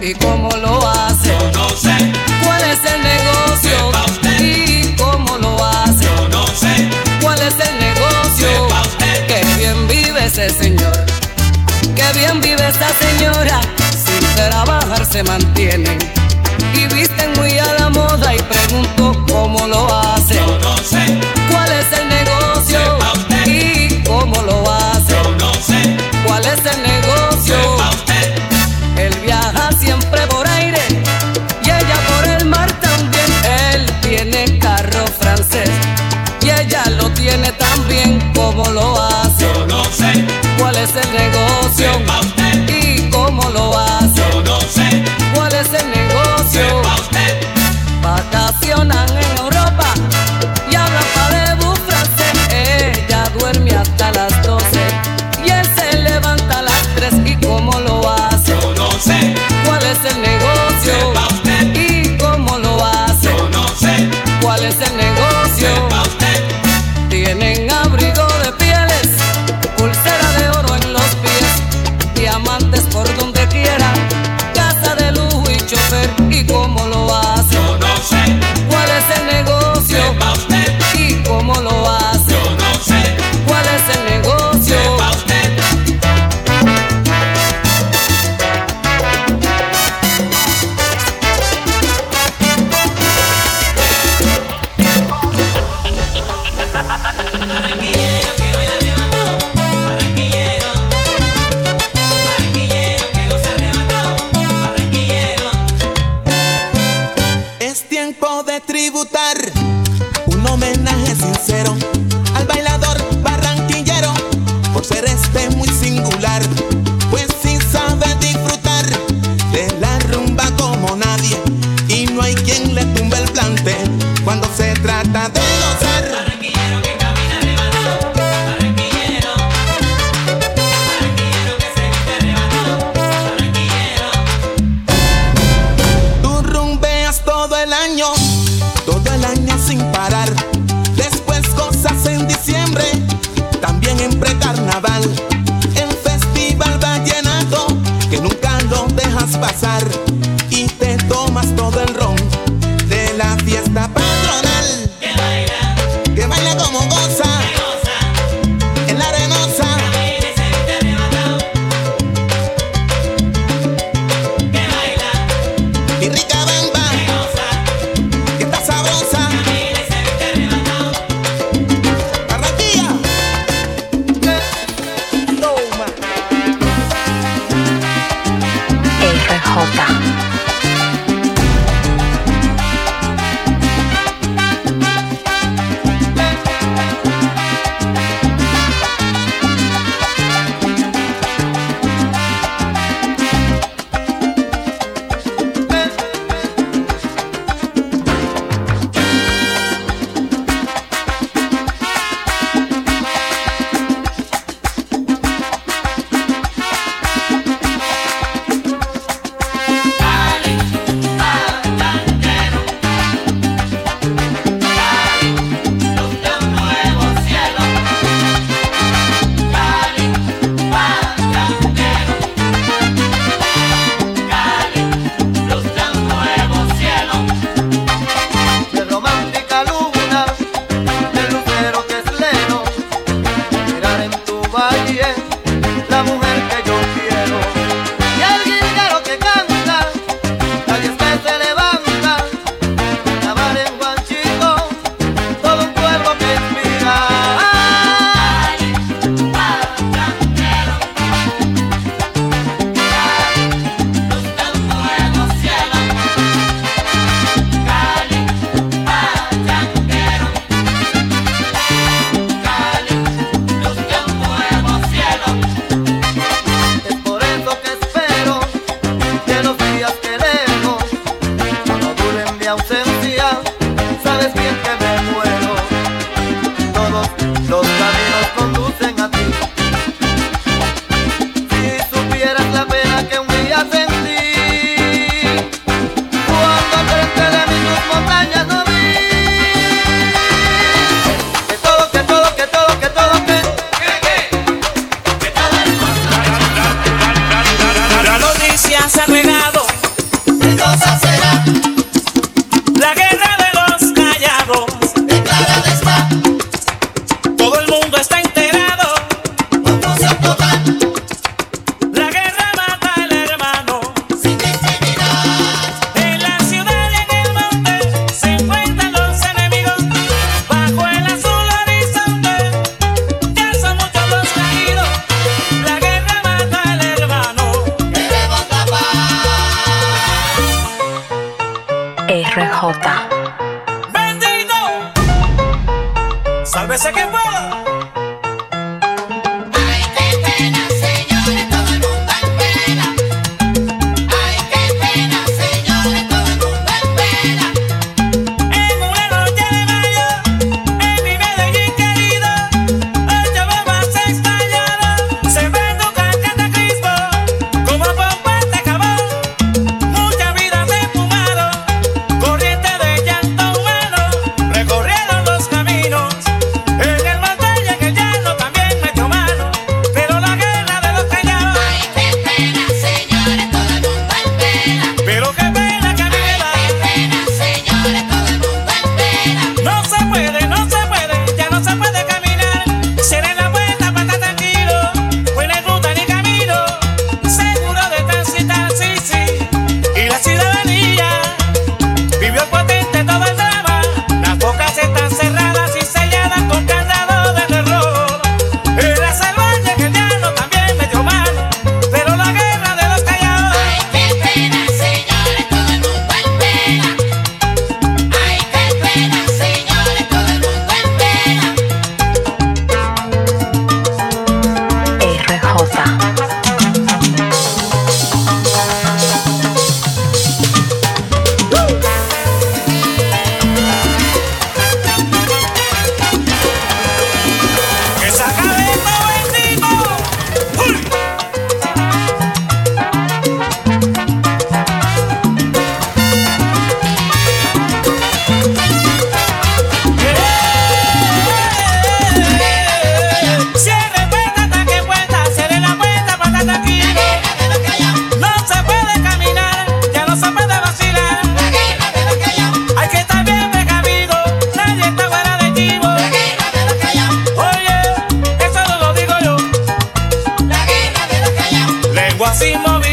¿Y cómo lo hace? Yo no sé. ¿Cuál es el negocio? ¿Y cómo lo hace? Yo no sé. ¿Cuál es el negocio? Sepa usted. Qué bien vive ese señor. Qué bien vive esa señora. Sin trabajar se mantienen ausencia. ¡Sálvese quien pueda!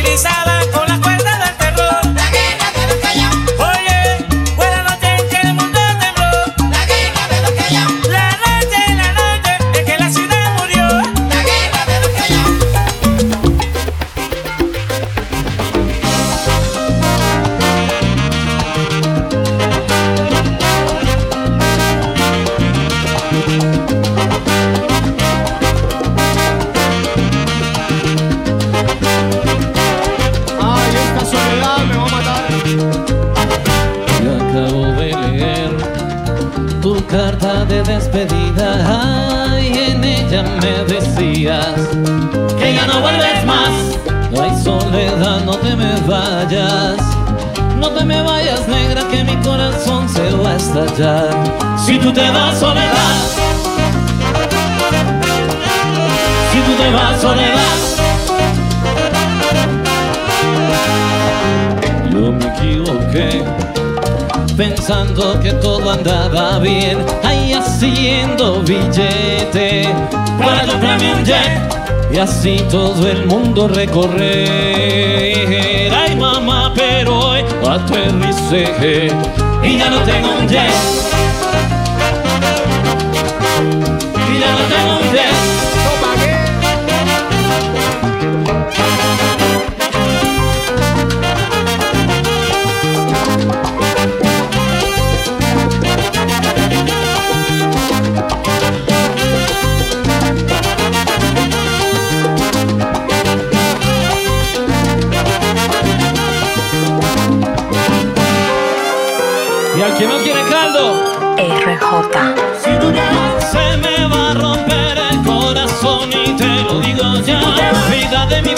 utilizada con si tú te vas soledad. Si tú te vas soledad. Yo me equivoqué pensando que todo andaba bien, ahí haciendo billete para comprarme un jet. Y así todo el mundo recorrer. Ay mamá, pero hoy aterricé y ya no tengo un jet.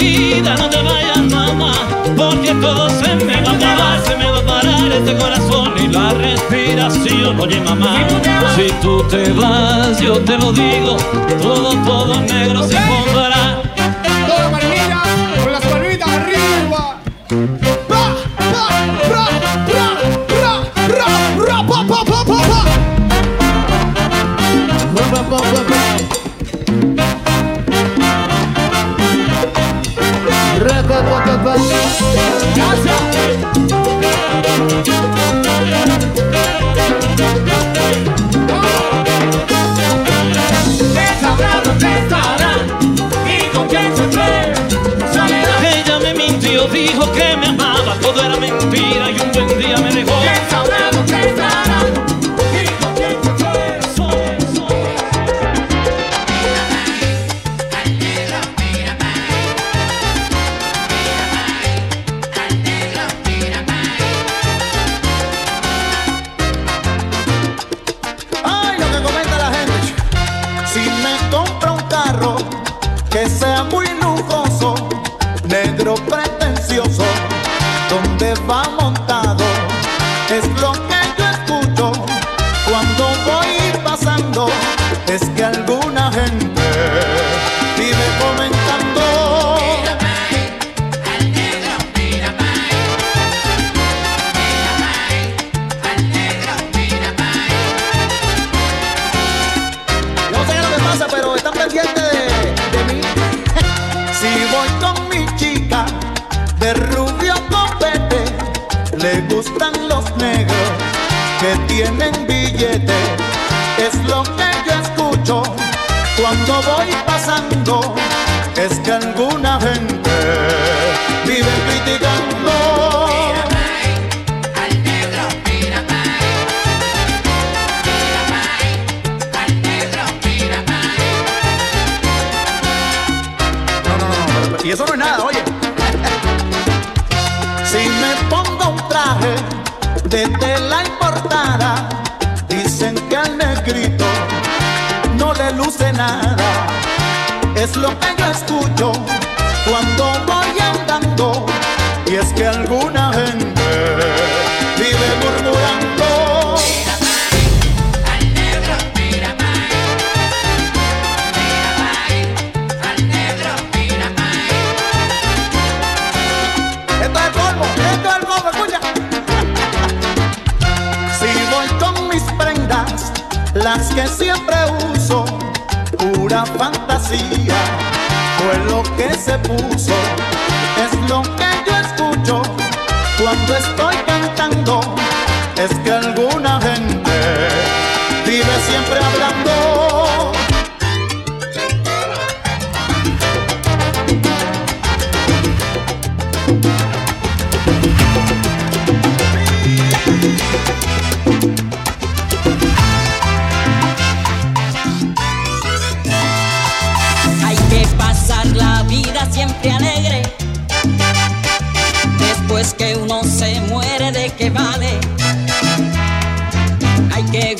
vida, no te vayas mamá, porque todo se me va a acabar, se me va a parar este corazón y la respiración. Oye mamá, si tú te vas, yo te lo digo, todo, todo negro se pondrá. Gaza. que sea muy lujoso, negro pretencioso, donde va montado, es lo que yo escucho cuando voy pasando, es que alguna gente Si voy con mi chica de rubio copete, le gustan los negros que tienen billete. Es lo que yo escucho cuando voy pasando. Es que alguna gente traje de tela importada, dicen que al negrito no le luce nada. Es lo que yo escucho cuando voy andando, y es que alguna gente vive murmurando. Esto es polvo, esto es polvo, las que siempre uso, pura fantasía, fue lo que se puso, es lo que yo escucho cuando estoy cantando, es que alguna gente vive siempre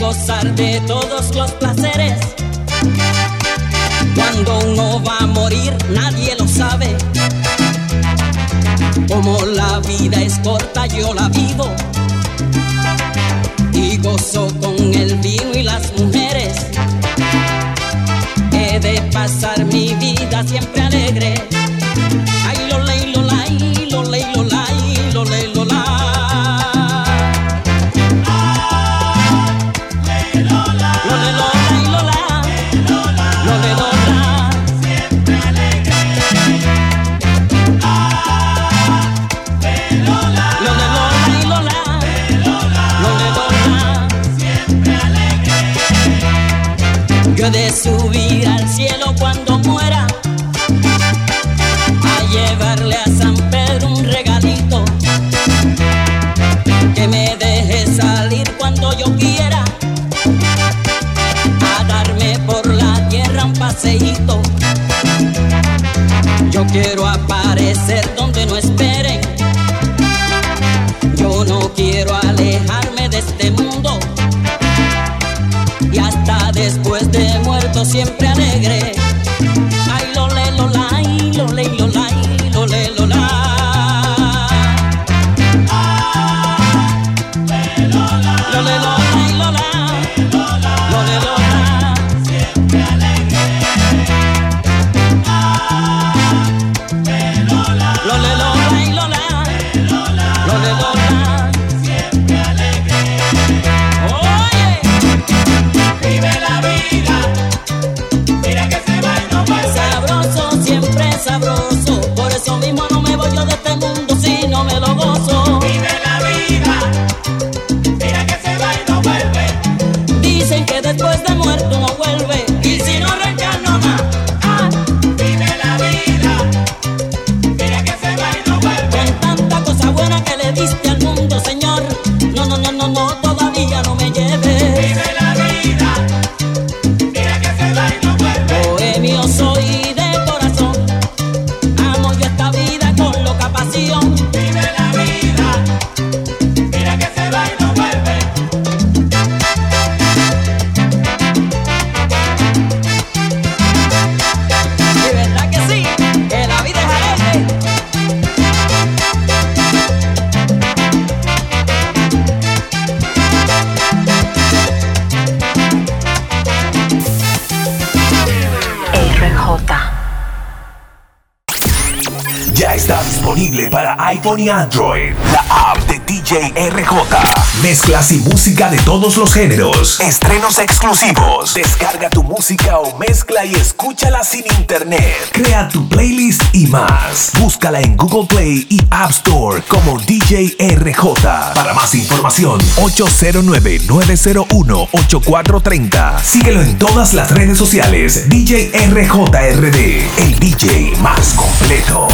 gozar de todos los placeres. Cuando uno va a morir, nadie lo sabe. Como la vida es corta, yo la vivo. Yo he de subir al cielo cuando muera a llevarle a San Pedro un regalito que me deje salir cuando yo quiera a darme por la tierra un paseíto. Yo quiero aparecer muerto siempre alegre. Ay, lo sabroso. Disponible para iPhone y Android. La app de DJ RJ. Mezclas y música de todos los géneros. Estrenos exclusivos. Descarga tu música o mezcla y escúchala sin internet. Crea tu playlist y más. Búscala en Google Play y App Store como DJ RJ. Para más información, 809-901-8430. Síguelo en todas las redes sociales. DJ RJRD, el DJ más completo.